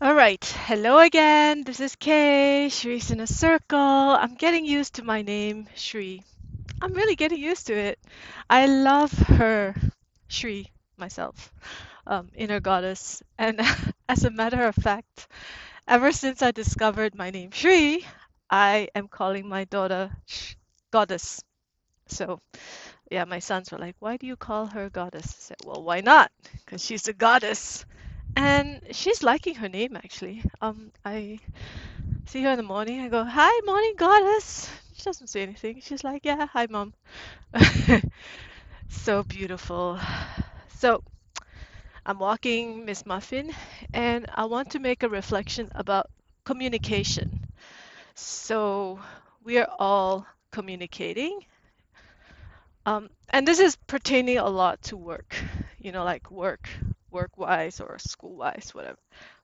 All right, hello again. This is Kay. Shri's in a circle. I'm getting used to my name, Shri. I'm really getting used to it. I love her, Shri, myself, um, inner goddess. And as a matter of fact, ever since I discovered my name, Shri, I am calling my daughter Sh- goddess. So, yeah, my sons were like, why do you call her goddess? I said, well, why not? Because she's a goddess. And she's liking her name actually. Um, I see her in the morning. I go, "Hi, morning goddess." She doesn't say anything. She's like, "Yeah, hi, mom." So beautiful. So I'm walking Miss Muffin, and I want to make a reflection about communication. So we are all communicating, um, and this is pertaining a lot to work. You know, like work, work-wise or school-wise, whatever.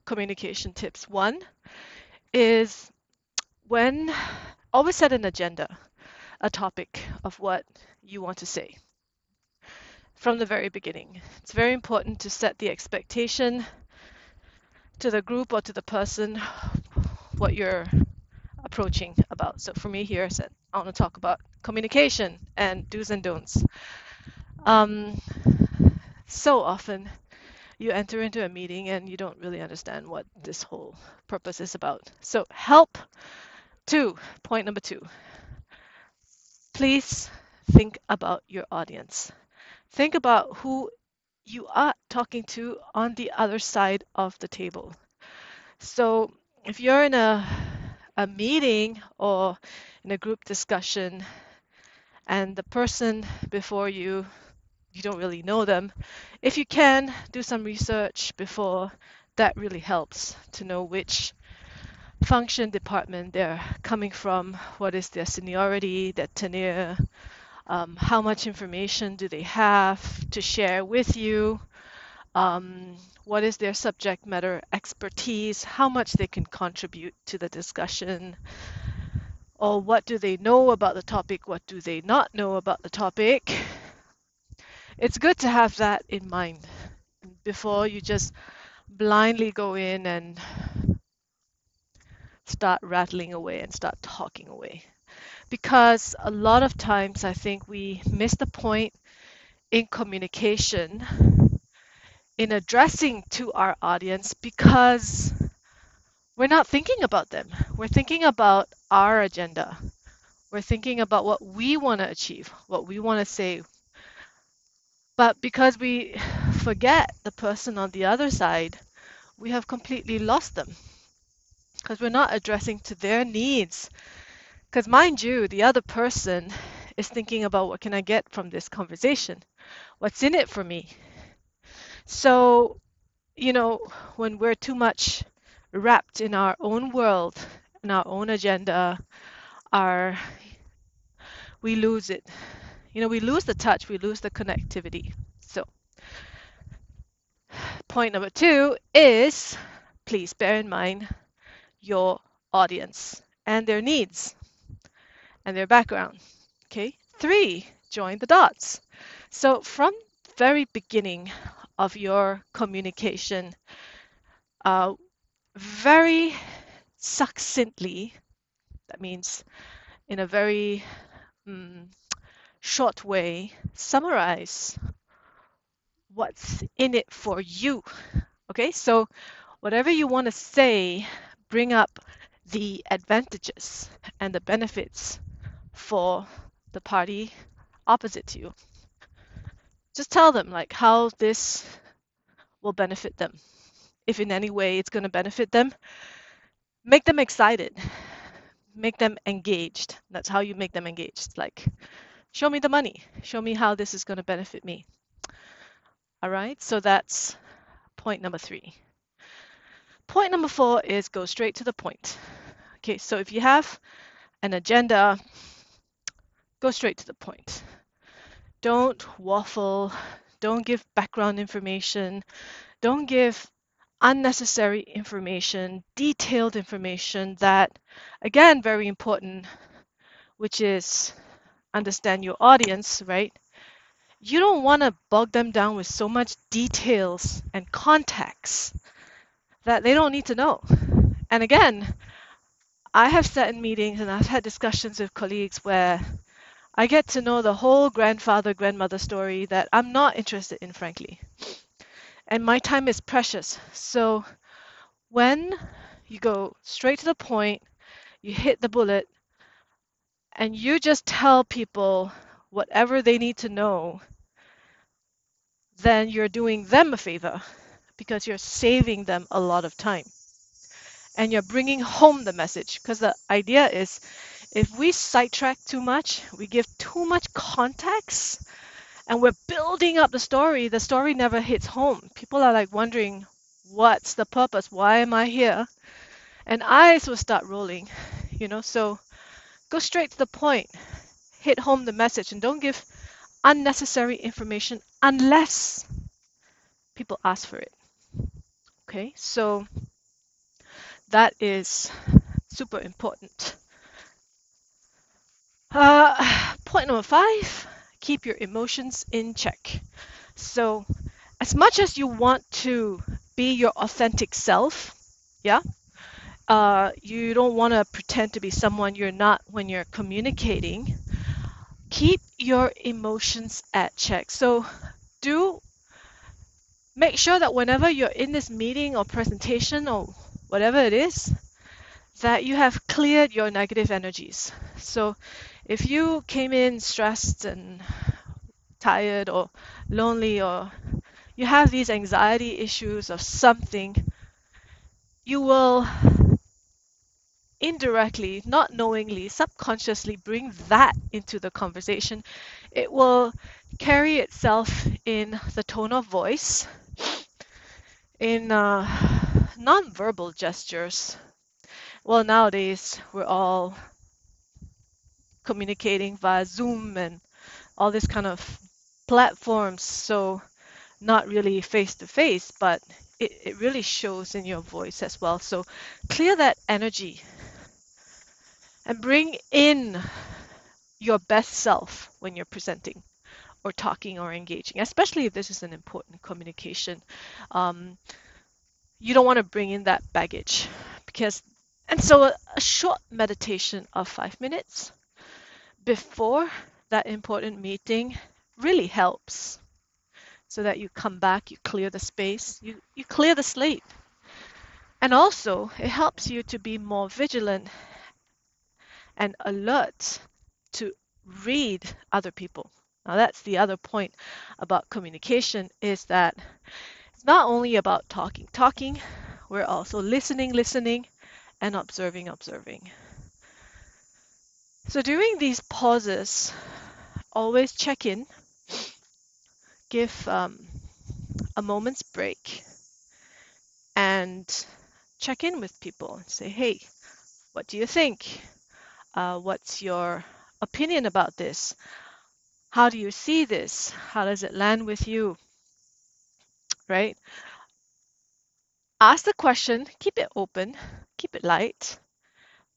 Communication tips. One is when always set an agenda, a topic of what you want to say from the very beginning. It's very important to set the expectation to the group or to the person what you're approaching about. So for me here, I said I want to talk about communication and do's and don'ts. Um, so often you enter into a meeting and you don't really understand what this whole purpose is about. So help two, point number two. Please think about your audience. Think about who you are talking to on the other side of the table. So if you're in a, a meeting or in a group discussion and the person before you, you don't really know them, if you can do some research before, that really helps to know which function department they're coming from, what is their seniority, their tenure, um, how much information do they have to share with you, um, what is their subject matter expertise, how much they can contribute to the discussion, or what do they know about the topic, what do they not know about the topic. It's good to have that in mind before you just blindly go in and start rattling away and start talking away. Because a lot of times I think we miss the point in communication in addressing to our audience because we're not thinking about them. We're thinking about our agenda. We're thinking about what we want to achieve, what we want to say. But because we forget the person on the other side, we have completely lost them because we're not addressing to their needs. Because mind you, the other person is thinking about what can I get from this conversation? What's in it for me? So, you know, when we're too much wrapped in our own world, in our own agenda, our we lose it. You know, we lose the touch, we lose the connectivity. So, point number two is please bear in mind your audience and their needs and their background. Okay. Three, join the dots. So, from very beginning of your communication, uh, very succinctly, that means in a very um, short way, summarize what's in it for you. Okay, so whatever you want to say, bring up the advantages and the benefits for the party opposite to you. Just tell them like how this will benefit them. If in any way it's going to benefit them, make them excited. Make them engaged. That's how you make them engaged. Like, show me the money. Show me how this is going to benefit me. All right, so that's point number three. Point number four is go straight to the point. Okay, so if you have an agenda, go straight to the point. Don't waffle. Don't give background information. Don't give unnecessary information, detailed information that, again, very important, which is understand your audience, right? You don't want to bog them down with so much details and context that they don't need to know. And again, I have sat in meetings and I've had discussions with colleagues where I get to know the whole grandfather, grandmother story that I'm not interested in, frankly. And my time is precious. So when you go straight to the point, you hit the bullet, and you just tell people whatever they need to know, then you're doing them a favor because you're saving them a lot of time. And you're bringing home the message because the idea is if we sidetrack too much, we give too much context, and we're building up the story, the story never hits home. People are like wondering, what's the purpose? Why am I here? And eyes will start rolling, you know. So go straight to the point, hit home the message, and don't give unnecessary information unless people ask for it. Okay, so that is super important. Uh, point number five keep your emotions in check. So, as much as you want to be your authentic self, yeah, uh, you don't want to pretend to be someone you're not when you're communicating. Keep your emotions at check. So, do make sure that whenever you're in this meeting or presentation or whatever it is, that you have cleared your negative energies. So if you came in stressed and tired or lonely or you have these anxiety issues of something, you will indirectly, not knowingly, subconsciously bring that into the conversation. It will carry itself in the tone of voice, in uh, non-verbal gestures. Well, nowadays we're all communicating via Zoom and all this kind of platforms. So not really face to face, but it, it really shows in your voice as well. So clear that energy and bring in your best self when you're presenting or talking or engaging, especially if this is an important communication. Um, you don't want to bring in that baggage because, and so a, a short meditation of five minutes before that important meeting really helps so that you come back, you clear the space, you, you clear the slate. And also, it helps you to be more vigilant and alert to read other people. Now, that's the other point about communication is that it's not only about talking, talking, we're also listening, listening, and observing, observing. So during these pauses, always check in, give um, a moment's break, and check in with people and say, hey, what do you think? Uh, what's your opinion about this? How do you see this? How does it land with you? Right? Ask the question, keep it open, keep it light,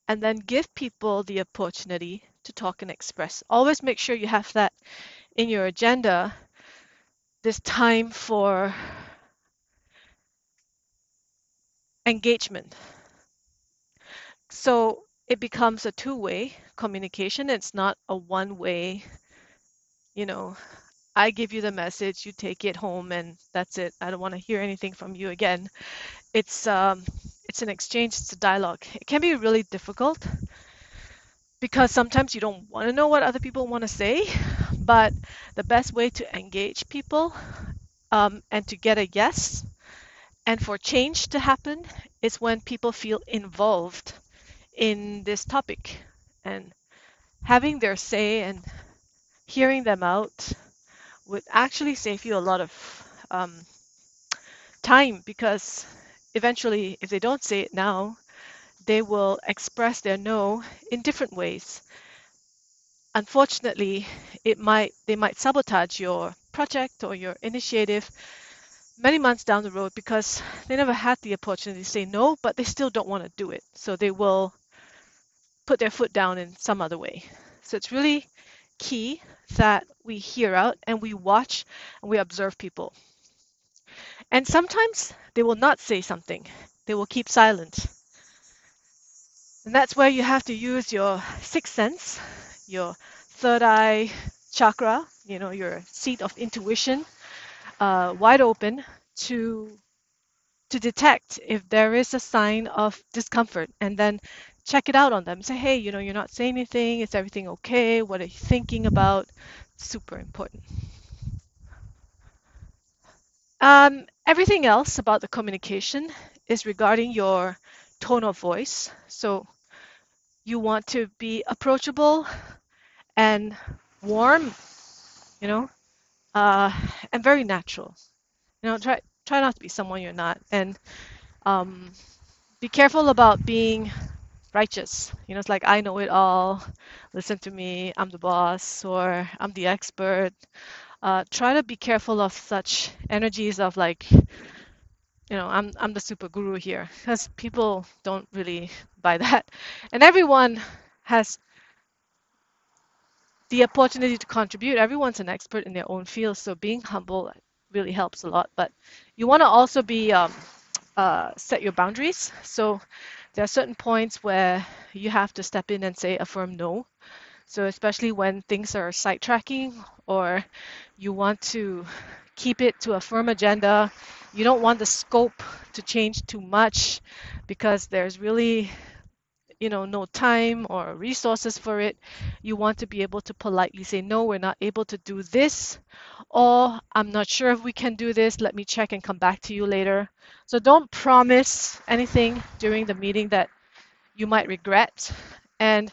and then give people the opportunity to talk and express. Always make sure you have that in your agenda. This time for engagement. So it becomes a two way communication. It's not a one way, you know, I give you the message, you take it home, and that's it. I don't want to hear anything from you again. It's um, it's an exchange, it's a dialogue. It can be really difficult because sometimes you don't want to know what other people want to say, but the best way to engage people um, and to get a yes and for change to happen is when people feel involved in this topic and having their say and hearing them out would actually save you a lot of um, time because eventually, if they don't say it now, they will express their no in different ways. Unfortunately, it might they might sabotage your project or your initiative many months down the road because they never had the opportunity to say no, but they still don't want to do it. So they will put their foot down in some other way. So it's really key that we hear out and we watch and we observe people. And sometimes they will not say something. they will keep silent. And that's where you have to use your sixth sense, your third eye chakra, you know, your seat of intuition, uh, wide open to to detect if there is a sign of discomfort and then check it out on them. Say, hey, you know, you're not saying anything. Is everything okay? What are you thinking about? Super important. Um, everything else about the communication is regarding your tone of voice. So you want to be approachable and warm, you know, uh, and very natural. You know, try try not to be someone you're not, and um, be careful about being righteous. You know, it's like I know it all. Listen to me. I'm the boss, or I'm the expert. Uh, try to be careful of such energies of like, you know, I'm I'm the super guru here, because people don't really buy that, and everyone has the opportunity to contribute. Everyone's an expert in their own field, so being humble really helps a lot. But you want to also be um, uh, set your boundaries. So there are certain points where you have to step in and say a firm no. So especially when things are sidetracking or you want to keep it to a firm agenda, you don't want the scope to change too much because there's really you know no time or resources for it you want to be able to politely say no we're not able to do this or i'm not sure if we can do this. Let me check and come back to you later. So don't promise anything during the meeting that you might regret. And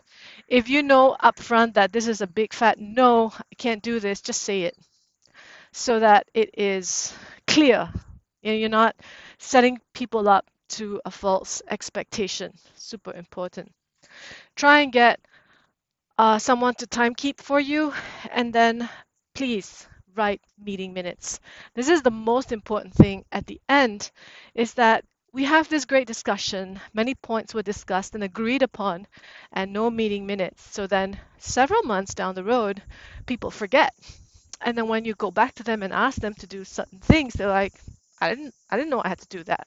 if you know upfront that this is a big fat no i can't do this just say it so that it is clear. And you're not setting people up to a false expectation. Super important. Try and get uh, someone to time keep for you, and then please write meeting minutes. This is the most important thing at the end is that we have this great discussion, many points were discussed and agreed upon, and no meeting minutes. So then several months down the road, people forget. And then when you go back to them and ask them to do certain things, they're like, I didn't I didn't know I had to do that.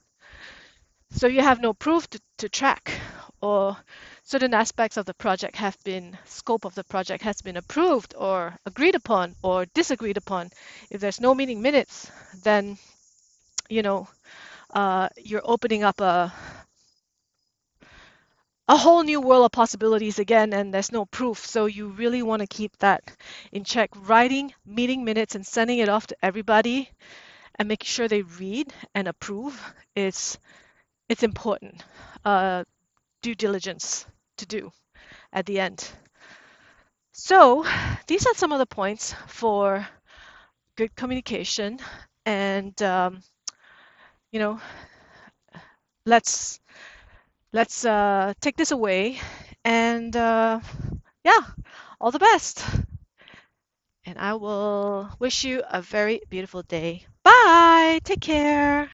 So you have no proof to, to track or certain aspects of the project have been, scope of the project has been approved or agreed upon or disagreed upon. If there's no meeting minutes, then, you know, uh, you're opening up a, a whole new world of possibilities again and there's no proof so you really want to keep that in check writing meeting minutes and sending it off to everybody and making sure they read and approve is it's important uh, due diligence to do at the end. So these are some of the points for good communication and um, you know let's let's uh, take this away and uh, yeah all the best. And I will wish you a very beautiful day. Bye! Take care